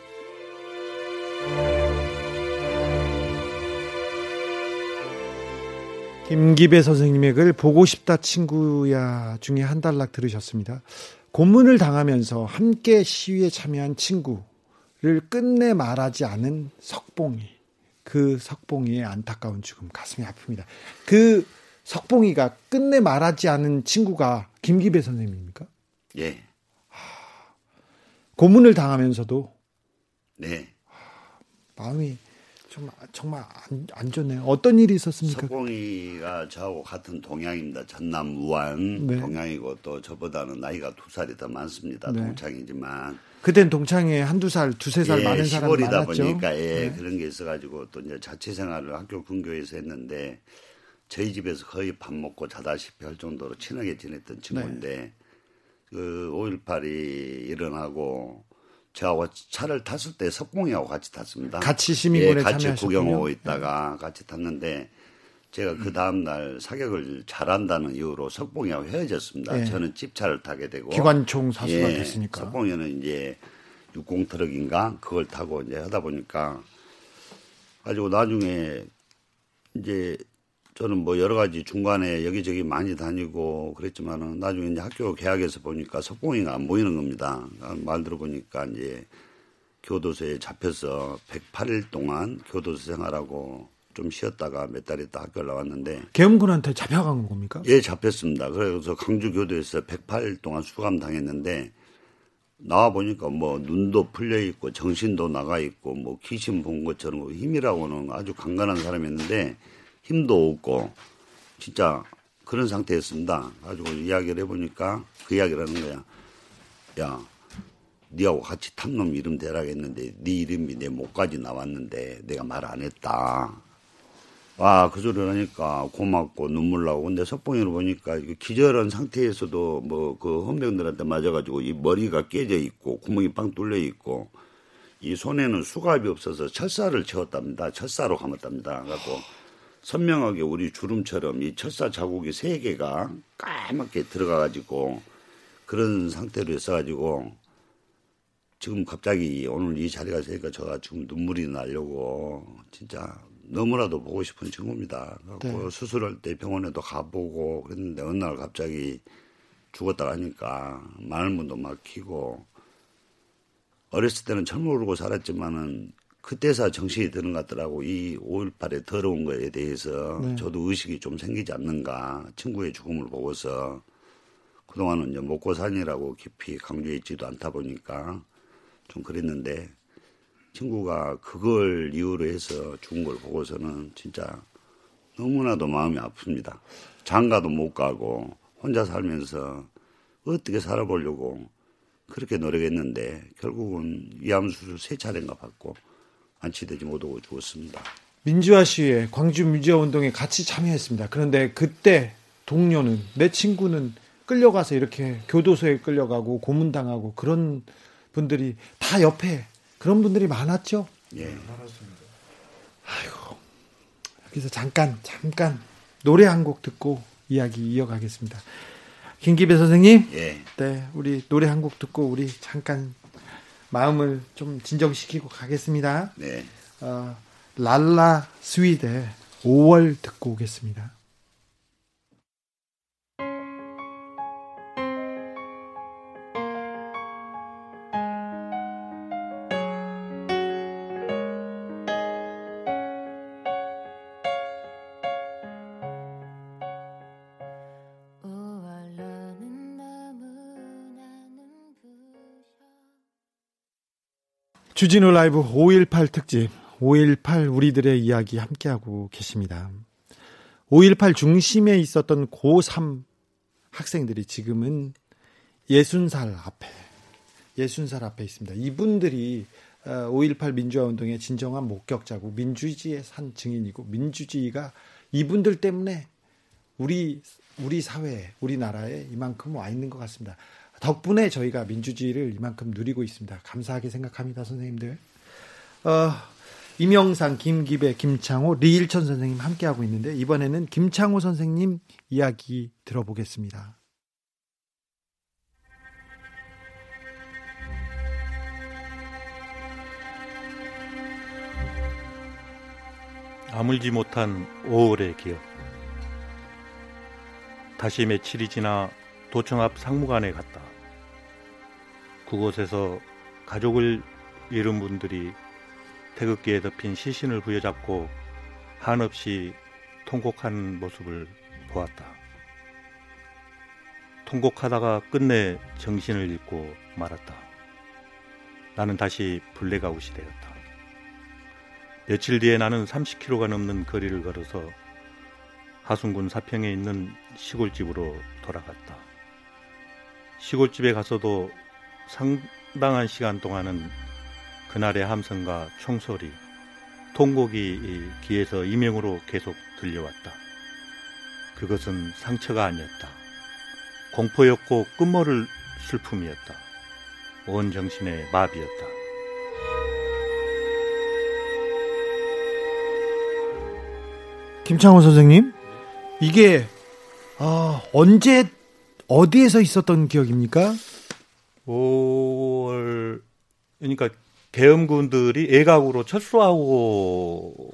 김기배 선생님의 글 보고 싶다 친구야 중에 한 단락 들으셨습니다. 고문을 당하면서 함께 시위에 참여한 친구 를 끝내 말하지 않은 석봉이 그 석봉이의 안타까운 죽음 가슴이 아픕니다. 그 석봉이가 끝내 말하지 않은 친구가 김기배 선생님입니까? 예. 고문을 당하면서도 네. 마음이 정말 정말 안, 안 좋네요. 어떤 일이 있었습니까? 석봉이가 저하고 같은 동양입니다. 전남 우한 네. 동양이고 또 저보다는 나이가 두 살이 더 많습니다. 네. 동창이지만 그땐 동창에 한두 살, 두세 살 예, 많은 사람이 많았죠. 보니까 예, 네. 그런 게 있어가지고 또 이제 자취 생활을 학교 근교에서 했는데 저희 집에서 거의 밥 먹고 자다시피 할 정도로 친하게 지냈던 친구인데 네. 그 5.18이 일어나고 저하고 차를 탔을 때 석봉이하고 같이 탔습니다. 같이 시민군에 예, 같이 구경하고 있다가 네. 같이 탔는데 제가 그 다음 날 사격을 잘한다는 이유로 석봉이하고 헤어졌습니다. 네. 저는 집차를 타게 되고 기관총 사수가 예, 됐으니까 석봉이는 이제 60 트럭인가 그걸 타고 이제 하다 보니까 가지고 나중에 이제 저는 뭐 여러 가지 중간에 여기저기 많이 다니고 그랬지만은 나중에 이제 학교 개학해서 보니까 석봉이가 안 보이는 겁니다. 말 들어보니까 이제 교도소에 잡혀서 108일 동안 교도소 생활하고 좀 쉬었다가 몇 달 있다 학교를 나왔는데 계엄군한테 잡혀간 겁니까? 예, 잡혔습니다. 그래서 강주 교도에서 108일 동안 수감 당했는데 나와 보니까 뭐 눈도 풀려 있고 정신도 나가 있고 뭐 귀신 본 것처럼 힘이라고는 아주 강건한 사람이었는데 힘도 없고 진짜 그런 상태였습니다. 가지고 이야기를 해보니까 그 이야기를 하는 거야. 야, 니하고 같이 탐놈 이름 대라겠는데 네 이름이 내 목까지 나왔는데 내가 말 안 했다. 와, 그 소리를 하니까 고맙고 눈물 나고. 근데 석봉이를 보니까 기절한 상태에서도 뭐 그 헌병들한테 맞아가지고 이 머리가 깨져 있고 구멍이 빵 뚫려 있고 이 손에는 수갑이 없어서 철사를 채웠답니다. 철사로 감았답니다. 그래갖고 선명하게 우리 주름처럼 이 철사 자국이 세 개가 까맣게 들어가 가지고 그런 상태로 있어 가지고 지금 갑자기 오늘 이 자리가 있으니까 제가 지금 눈물이 나려고 진짜 너무나도 보고 싶은 친구입니다. 네. 수술할 때 병원에도 가보고 그랬는데 어느 날 갑자기 죽었다 가니까 마늘문도 막히고 어렸을 때는 철 모르고 살았지만은 그때서 정신이 드는 것 같더라고. 이 5.18의 더러운 거에 대해서 네. 저도 의식이 좀 생기지 않는가. 친구의 죽음을 보고서 그동안은 이제 먹고 사니라고 깊이 강조해 있지도 않다 보니까 좀 그랬는데 친구가 그걸 이유로 해서 죽은 걸 보고서는 진짜 너무나도 마음이 아픕니다. 장가도 못 가고 혼자 살면서 어떻게 살아보려고 그렇게 노력했는데 결국은 위암수술 세 차례인가 받고 안치되지 못하고 죽었습니다. 민주화 시위에 광주 민주화 운동에 같이 참여했습니다. 그런데 그때 동료는 내 친구는 끌려가서 이렇게 교도소에 끌려가고 고문당하고 그런 분들이 다 옆에 그런 분들이 많았죠. 예, 많았습니다. 아이고 여기서 잠깐 잠깐 노래 한 곡 듣고 이야기 이어가겠습니다. 김기배 선생님, 예. 네, 우리 노래 한 곡 듣고 우리 잠깐 마음을 좀 진정시키고 가겠습니다. 네. 어, 랄라 스윗의 5월 듣고 오겠습니다. 주진우 라이브 5.18 특집 5.18 우리들의 이야기 함께하고 계십니다. 5.18 중심에 있었던 고3 학생들이 지금은 60살 앞에 60살 앞에 있습니다. 이분들이 5.18 어, 민주화 운동의 진정한 목격자고 민주주의의 산 증인이고 민주주의가 이분들 때문에 우리 우리 사회에 우리나라에 이만큼 와 있는 것 같습니다. 덕분에 저희가 민주주의를 이만큼 누리고 있습니다. 감사하게 생각합니다, 선생님들. 어, 이명상, 김기배, 김창호, 리일천 선생님 함께하고 있는데 이번에는 김창호 선생님 이야기 들어보겠습니다. 아물지 못한 5월의 기억. 다시 며칠이 지나 도청 앞 상무관에 갔다. 그곳에서 가족을 잃은 분들이 태극기에 덮인 시신을 부여잡고 한없이 통곡하는 모습을 보았다. 통곡하다가 끝내 정신을 잃고 말았다. 나는 다시 블랙아웃이 되었다. 며칠 뒤에 나는 30km가 넘는 거리를 걸어서 하순군 사평에 있는 시골집으로 돌아갔다. 시골집에 가서도 상당한 시간 동안은 그날의 함성과 총소리, 통곡이 귀에서 이명으로 계속 들려왔다. 그것은 상처가 아니었다. 공포였고 끝모를 슬픔이었다. 온 정신의 마비였다. 김창호 선생님, 이게 어, 언제 어디에서 있었던 기억입니까? 5월 그러니까 계엄군들이 애각으로 철수하고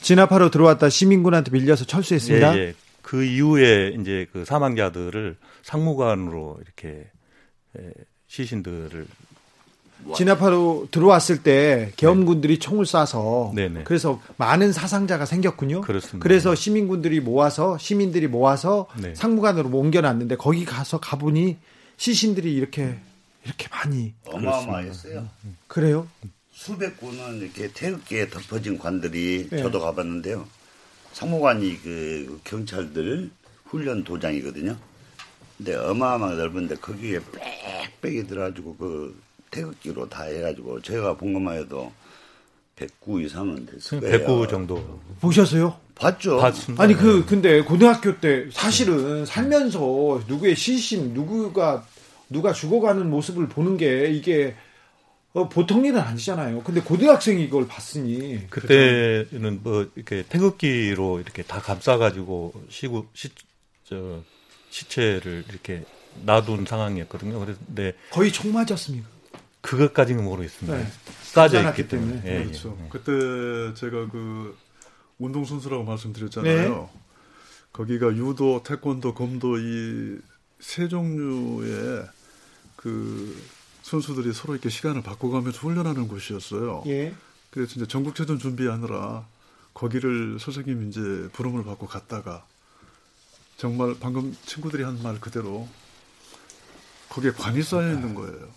진압하러 들어왔다 시민군한테 밀려서 철수했습니다. 예, 예. 그 이후에 이제 그 사망자들을 상무관으로 이렇게 예, 시신들을 진압하러 들어왔을 때 계엄군들이 네. 총을 쏴서 네네. 그래서 많은 사상자가 생겼군요. 그렇습니다. 그래서 시민군들이 모아서 시민들이 모아서 네. 상무관으로 옮겨놨는데 거기 가서 가보니 시신들이 이렇게 이렇게 많이 어마어마했어요. 그래요? 수백 군은 이렇게 태극기에 덮어진 관들이 네. 저도 가봤는데요. 상무관이 그 경찰들 훈련 도장이거든요. 근데 어마어마하게 넓은데 거기에 빽빽이 들어가지고 그 태극기로 다 해가지고 제가 본 것만 해도 109 이상은 거예요. 109 정도. 보셨어요? 봤죠. 봤습니다. 아니 그 근데 고등학교 때 사실은 살면서 누구의 시신 누구가 누가 죽어가는 모습을 보는 게 이게 어, 보통 일은 아니잖아요. 근데 고등학생이 이걸 봤으니 그때는 뭐 이렇게 태극기로 이렇게 다 감싸가지고 시구 시저 시체를 이렇게 놔둔 상황이었거든요. 그런데 거의 총 맞았습니까? 그것까지는 모르겠습니다. 네. 까져 있기 때문에. 예, 그렇죠. 예. 그때 제가 그 운동 선수라고 말씀드렸잖아요. 네. 거기가 유도, 태권도, 검도 이 세 종류의 그 선수들이 서로 이렇게 시간을 바꿔가면서 훈련하는 곳이었어요. 예. 그래서 이제 전국체전 준비하느라 거기를 선생님 이제 부름을 받고 갔다가 정말 방금 친구들이 한 말 그대로 거기에 관이 쌓여 있는 거예요.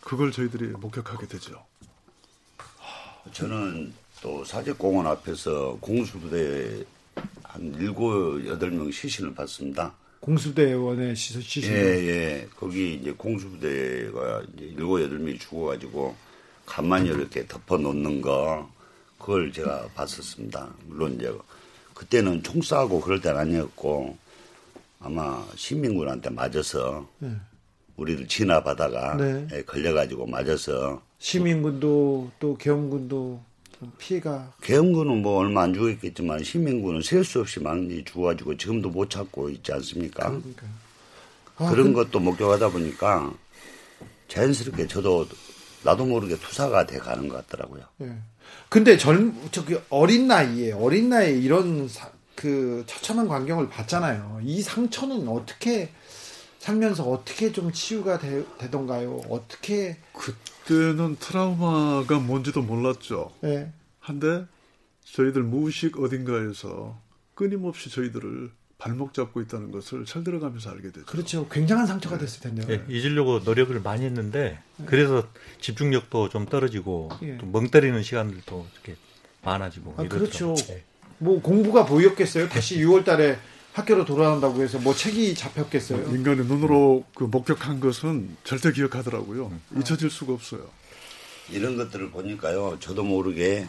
그걸 저희들이 목격하게 되죠. 저는 또 사직공원 앞에서 공수부대 한 일곱 여덟 명 시신을 봤습니다. 공수대원의 시신. 예, 예. 거기 이제 공수부대가 이제 일곱 여덟 명이 죽어가지고 간만히 이렇게 덮어 놓는 거 그걸 제가 봤었습니다. 물론 이제 그때는 총 쏴고 그럴 때는 아니었고 아마 시민군한테 맞아서 네. 우리를 진압하다가 네. 예, 걸려가지고 맞아서 시민군도 또 계엄군도 피해가 계엄군은 뭐 얼마 안 죽었겠지만 시민군은 셀 수 없이 많이 죽어가지고 지금도 못 찾고 있지 않습니까? 그러니까. 아, 그런 그... 것도 목격하다 보니까 자연스럽게 저도 나도 모르게 투사가 돼 가는 것 같더라고요. 예. 근데 젊 저기 어린 나이에 어린 나이에 이런 사, 그 처참한 광경을 봤잖아요. 이 상처는 어떻게 살면서 어떻게 좀 치유가 되, 던가요 어떻게 그때는 트라우마가 뭔지도 몰랐죠. 네. 한데 저희들 무의식 어딘가에서 끊임없이 저희들을 발목 잡고 있다는 것을 잘 들어가면서 알게 되죠. 그렇죠. 굉장한 상처가 됐을 텐데요. 네, 잊으려고 노력을 많이 했는데 네. 그래서 집중력도 좀 떨어지고 예. 멍 때리는 시간들도 이렇게 많아지고. 아, 그렇죠. 네. 뭐 공부가 보였겠어요. 다시 6월달에 학교로 돌아간다고 해서 뭐 책이 잡혔겠어요? 인간의 눈으로 그 목격한 것은 절대 기억하더라고요. 아. 잊혀질 수가 없어요. 이런 것들을 보니까요, 저도 모르게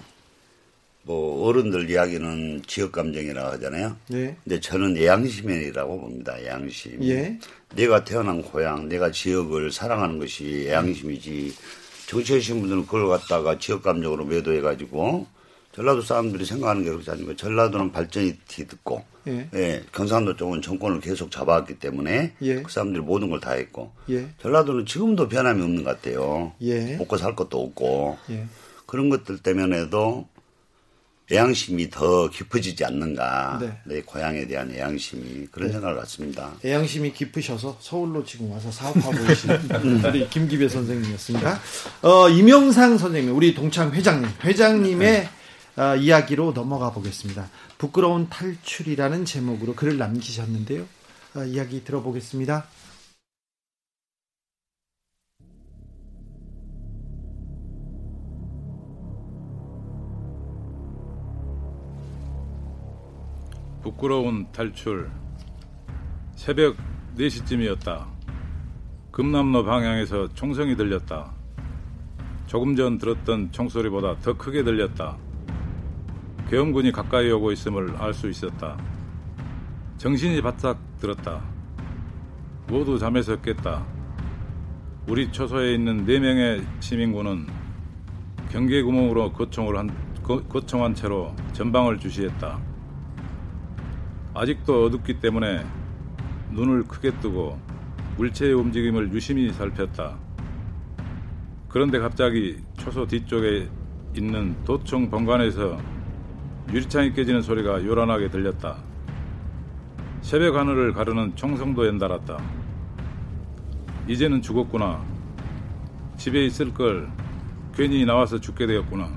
뭐 어른들 이야기는 지역 감정이라고 하잖아요. 예. 근데 저는 애양심이라고 봅니다. 애양심. 예. 내가 태어난 고향, 내가 지역을 사랑하는 것이 애양심이지. 정치하신 분들은 그걸 갖다가 지역 감정으로 매도해 가지고 전라도 사람들이 생각하는 게 그렇지 않고 전라도는 발전이 뒤듣고 예. 예. 경상도 쪽은 정권을 계속 잡아왔기 때문에 예. 그 사람들이 모든 걸 다 했고 예. 전라도는 지금도 변함이 없는 것 같아요. 예. 먹고 살 것도 없고 예. 그런 것들 때문에도 애양심이 더 깊어지지 않는가. 네. 내 고향에 대한 애양심이 그런 네. 생각을 갖습니다. 애양심이 깊으셔서 서울로 지금 와서 사업하고 계신 우리 김기배 선생님이었습니다. 어, 이명상 선생님, 우리 동창 회장님, 회장님의 네. 어, 이야기로 넘어가 보겠습니다. 부끄러운 탈출이라는 제목으로 글을 남기셨는데요. 어, 이야기 들어보겠습니다. 부끄러운 탈출. 새벽 4시쯤이었다. 금남로 방향에서 총성이 들렸다. 조금 전 들었던 총소리보다 더 크게 들렸다. 계엄군이 가까이 오고 있음을 알 수 있었다. 정신이 바싹 들었다. 모두 잠에서 깼다. 우리 초소에 있는 네 명의 시민군은 경계 구멍으로 거총을 한, 거, 거총한 채로 전방을 주시했다. 아직도 어둡기 때문에 눈을 크게 뜨고 물체의 움직임을 유심히 살폈다. 그런데 갑자기 초소 뒤쪽에 있는 도청 본관에서 유리창이 깨지는 소리가 요란하게 들렸다. 새벽 하늘을 가르는 총성도 연달았다. 이제는 죽었구나. 집에 있을 걸 괜히 나와서 죽게 되었구나.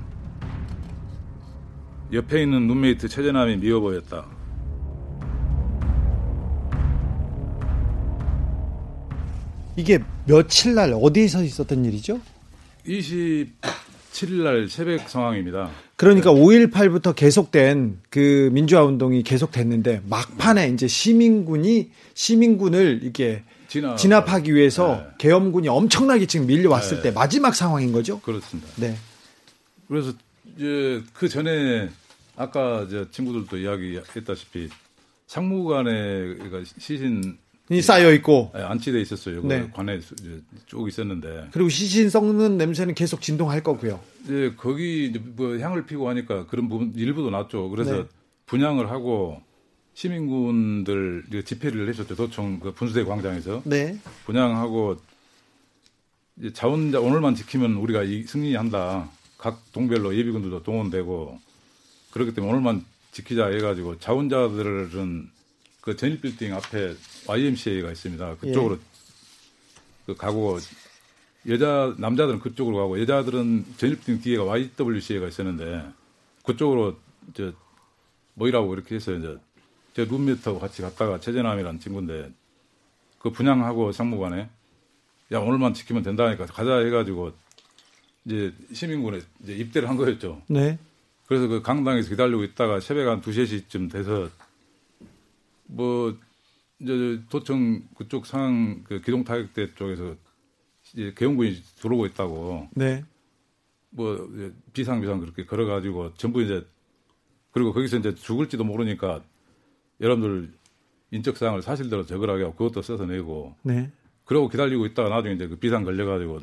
옆에 있는 룸메이트 최재남이 미워 보였다. 이게 며칠 날 어디에서 있었던 일이죠? 27일 날 새벽 상황입니다. 그러니까 네. 5.18부터 계속된 그 민주화 운동이 계속됐는데 막판에 이제 시민군이 시민군을 이게 진압, 진압 하기 위해서 네. 계엄군이 엄청나게 지금 밀려왔을 네. 때 마지막 상황인 거죠? 그렇습니다. 네. 그래서 이제 그 전에 아까 저 친구들도 이야기했다시피 상무관에 시신 이 쌓여 있고 네, 안치돼 있었어요. 네. 관에 쭉 있었는데 그리고 시신 썩는 냄새는 계속 진동할 거고요. 이제 거기 뭐 향을 피고 하니까 그런 부분 일부도 났죠. 그래서 네. 분양을 하고 시민군들 집회를 했었죠. 도청 그 분수대 광장에서 네. 분양하고 자원자 오늘만 지키면 우리가 이 승리한다. 각 동별로 예비군들도 동원되고 그렇기 때문에 오늘만 지키자 해가지고 자원자들은 그 전일빌딩 앞에 YMCA가 있습니다. 그쪽으로 예. 그 가고 여자 남자들은 그쪽으로 가고 여자들은 전일빌딩 뒤에가 YWCA가 있었는데 그쪽으로 저 뭐이라고 이렇게 해서 이제 제 룸메이트하고 같이 갔다가 최재남이라는 친구인데 그 분양하고 상무관에 야 오늘만 지키면 된다니까 가자 해가지고 이제 시민군에 이제 입대를 한 거였죠. 네. 그래서 그 강당에서 기다리고 있다가 새벽 한 2, 3시쯤 돼서 뭐 이제 도청 그쪽 상황 그 기동 타격대 쪽에서 이제 개헌군이 들어오고 있다고. 네. 뭐 비상 비상 그렇게 걸어가지고 전부 이제 그리고 거기서 이제 죽을지도 모르니까 여러분들 인적 사항을 사실대로 적으라고 하고 그것도 써서 내고. 네. 그러고 기다리고 있다가 나중에 이제 그 비상 걸려가지고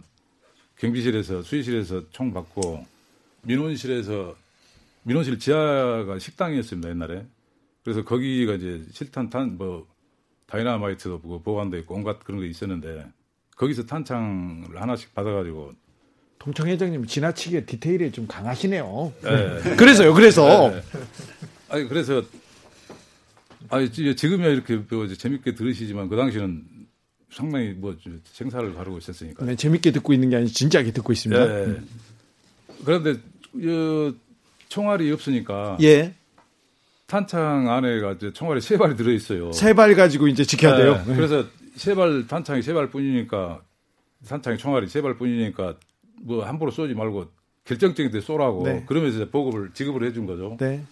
경비실에서 수의실에서 총 받고 민원실에서 민원실 지하가 식당이었습니다 옛날에. 그래서 거기가 이제 실탄 탄 뭐 다이나마이트도 보관돼 있고 온갖 그런 게 있었는데 거기서 탄창을 하나씩 받아가지고 동청 회장님 지나치게 디테일이 좀 강하시네요. 네. 그래서요. 그래서 네. 아니 그래서 아니 지금이야 이렇게 뭐 재밌게 들으시지만 그 당시는 상당히 뭐 생사를 가르고 있었으니까. 네, 재밌게 듣고 있는 게 아니라 진지하게 듣고 있습니다. 네. 음. 그런데 어, 총알이 없으니까. 예. 탄창 안에가 이제 총알이 세 발이 들어 있어요. 세 발 가지고 이제 지켜야 네. 돼요. 네. 그래서 세 발 탄창이 세 발뿐이니까 탄창이 총알이 세 발뿐이니까 뭐 함부로 쏘지 말고 결정적인 데 쏘라고 네. 그러면서 보급을 지급을 해준 거죠. 네.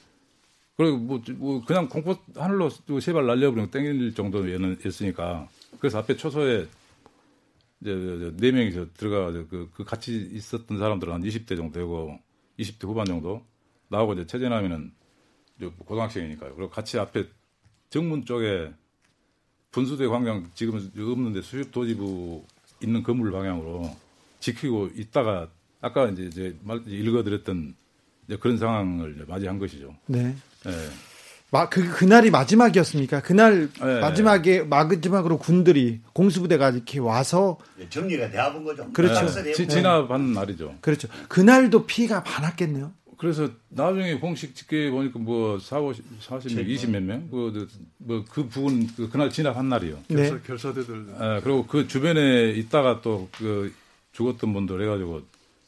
그리고 뭐, 뭐 그냥 공포 하늘로 세 발 날려버리면 땡길 정도였으니까 그래서 앞에 초소에 이제 네 명이서 들어가 그, 그 같이 있었던 사람들은 한 20대 정도 되고 20대 후반 정도 나오고 이제 최재남이는 고등학생이니까요. 그리고 같이 앞에 정문 쪽에 분수대 광장 지금은 없는데 수협 도지부 있는 건물 방향으로 지키고 있다가 아까 이제 이제 읽어드렸던 이제 그런 상황을 맞이한 것이죠. 네. 네. 마, 그, 그날이 마지막이었습니까? 그날 네. 마지막에, 마지막으로 군들이 공수부대가 이렇게 와서. 예, 정리가 돼본 거죠. 그렇죠. 네. 진압한 날이죠. 그렇죠. 그날도 피가 많았겠네요. 그래서 나중에 공식 집계 보니까 뭐 4, 50, 40명, 20 몇 명, 그, 뭐, 그 부분, 그, 그날 진압한 날이요. 네. 결사, 결사대들. 아, 그리고 그 주변에 있다가 또 그 죽었던 분들 해가지고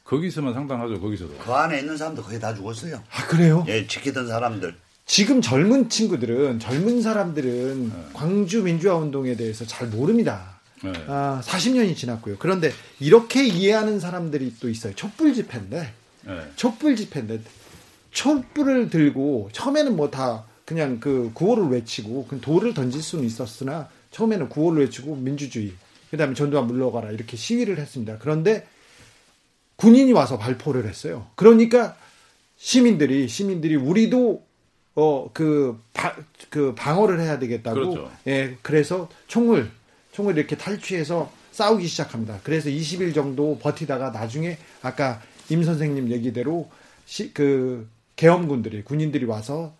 거기서만 상당하죠, 거기서도. 그 안에 있는 사람도 거의 다 죽었어요. 아, 그래요? 예, 지키던 사람들. 지금 젊은 친구들은, 젊은 사람들은 네. 광주 민주화 운동에 대해서 잘 모릅니다. 네. 아, 40년이 지났고요. 그런데 이렇게 이해하는 사람들이 또 있어요. 촛불 집회인데. 네. 촛불 집회인데 촛불을 들고 처음에는 뭐 다 그냥 그 구호를 외치고 그 돌을 던질 수는 있었으나 처음에는 구호를 외치고 민주주의 그다음에 전두환 물러가라 이렇게 시위를 했습니다. 그런데 군인이 와서 발포를 했어요. 그러니까 시민들이 시민들이 우리도 어그 그 방어를 해야 되겠다고 그렇죠. 예 그래서 총을 총을 이렇게 탈취해서 싸우기 시작합니다. 그래서 20일 정도 버티다가 나중에 아까 임 선생님 얘기대로 시, 그 계엄군들이 군인들이 와서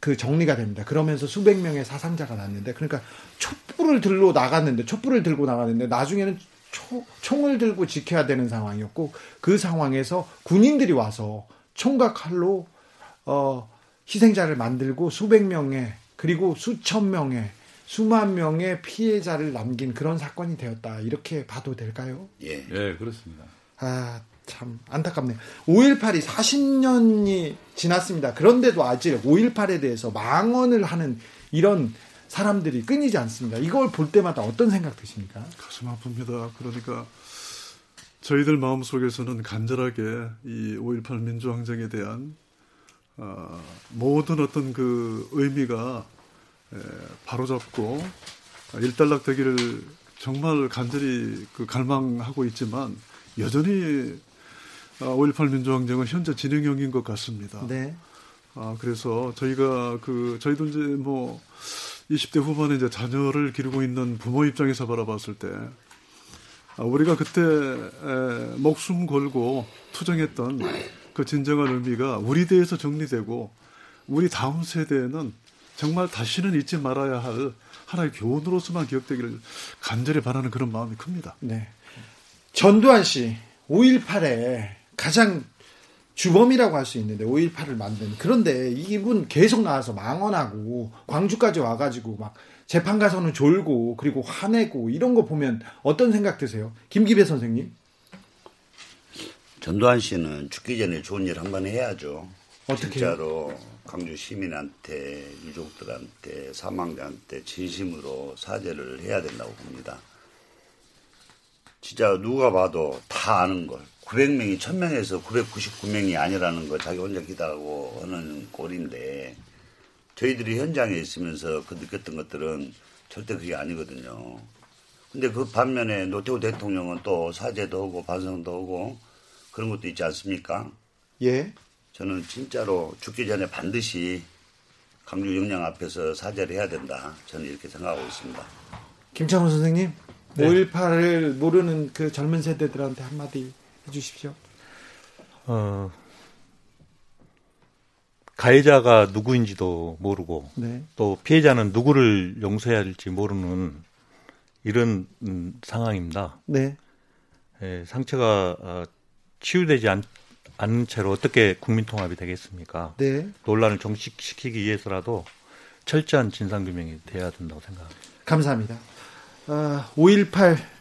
그 정리가 됩니다. 그러면서 수백 명의 사상자가 났는데 그러니까 촛불을 들고 나갔는데 촛불을 들고 나갔는데 나중에는 초, 총을 들고 지켜야 되는 상황이었고 그 상황에서 군인들이 와서 총과 칼로 어, 희생자를 만들고 수백 명의 그리고 수천 명의 수만 명의 피해자를 남긴 그런 사건이 되었다. 이렇게 봐도 될까요? 예. 예, 그렇습니다. 아, 참 안타깝네요. 5.18이 40년이 지났습니다. 그런데도 아직 5.18에 대해서 망언을 하는 이런 사람들이 끊이지 않습니다. 이걸 볼 때마다 어떤 생각 드십니까? 가슴 아픕니다. 그러니까 저희들 마음 속에서는 간절하게 이 5.18 민주항쟁에 대한 어, 모든 어떤 그 의미가 에, 바로잡고 일단락 되기를 정말 간절히 그 갈망하고 있지만 여전히 5.18 어, 민주항쟁은 현재 진행형인 것 같습니다. 네. 아, 그래서 저희가 그, 저희도 이제 뭐 20대 후반에 이제 자녀를 기르고 있는 부모 입장에서 바라봤을 때 아, 우리가 그때 에, 목숨 걸고 투쟁했던 그 진정한 의미가 우리 대에서 정리되고 우리 다음 세대에는 정말 다시는 잊지 말아야 할 하나의 교훈으로서만 기억되기를 간절히 바라는 그런 마음이 큽니다. 네. 전두환 씨 5.18에 가장 주범이라고 할 수 있는데 5.18을 만든 그런데 이분 계속 나와서 망언하고 광주까지 와가지고 막 재판 가서는 졸고 그리고 화내고 이런 거 보면 어떤 생각 드세요? 김기배 선생님? 전두환 씨는 죽기 전에 좋은 일 한 번 해야죠. 어떻게 진짜로 광주 시민한테 유족들한테 사망자한테 진심으로 사죄를 해야 된다고 봅니다. 진짜 누가 봐도 다 아는 걸 900명이 1000명에서 999명이 아니라는 거 자기 혼자 기다하고 하는 꼴인데 저희들이 현장에 있으면서 그 느꼈던 것들은 절대 그게 아니거든요. 근데 그 반면에 노태우 대통령은 또 사죄도 하고 반성도 하고 그런 것도 있지 않습니까? 예. 저는 진짜로 죽기 전에 반드시 강주 영양 앞에서 사죄를 해야 된다. 저는 이렇게 생각하고 있습니다. 김창훈 선생님, 네. 5.18을 모르는 그 젊은 세대들한테 한마디 해주십시오. 어, 가해자가 누구인지도 모르고 네. 또 피해자는 누구를 용서해야 할지 모르는 이런 음, 상황입니다. 네. 예, 상처가 어, 치유되지 않, 않는 채로 어떻게 국민 통합이 되겠습니까? 네. 논란을 정식시키기 위해서라도 철저한 진상규명이 돼야 된다고 생각합니다. 감사합니다. 어, 5.18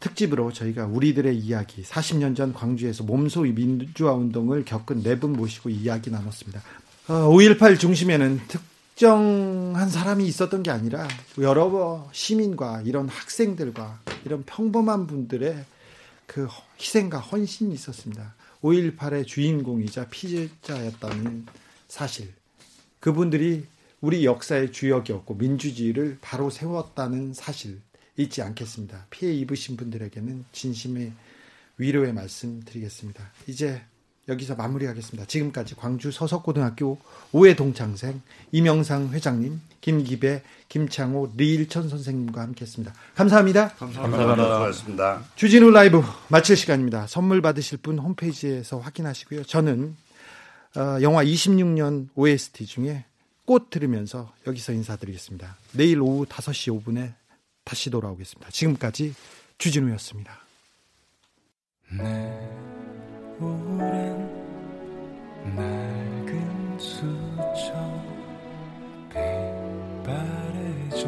특집으로 저희가 우리들의 이야기 40년 전 광주에서 몸소 민주화 운동을 겪은 네 분 모시고 이야기 나눴습니다. 5.18 어, 중심에는 특정한 사람이 있었던 게 아니라 여러 시민과 이런 학생들과 이런 평범한 분들의 그 희생과 헌신이 있었습니다. 5.18의 주인공이자 피해자였다는 사실. 그분들이 우리 역사의 주역이었고 민주주의를 바로 세웠다는 사실. 잊지 않겠습니다. 피해 입으신 분들에게는 진심의 위로의 말씀 드리겠습니다. 이제 여기서 마무리하겠습니다. 지금까지 광주 서석고등학교 오해 동창생 이명상 회장님, 김기배, 김창호, 리일천 선생님과 함께했습니다. 감사합니다. 감사합니다. 고맙습니다. 주진우 라이브 마칠 시간입니다. 선물 받으실 분 홈페이지에서 확인하시고요. 저는 어, 영화 26년 OST 중에 꽃 들으면서 여기서 인사드리겠습니다. 내일 오후 5시 5분에 다시 돌아오겠습니다. 지금까지 주진우였습니다. 네, 오랜 낡은 수첩 빛바래진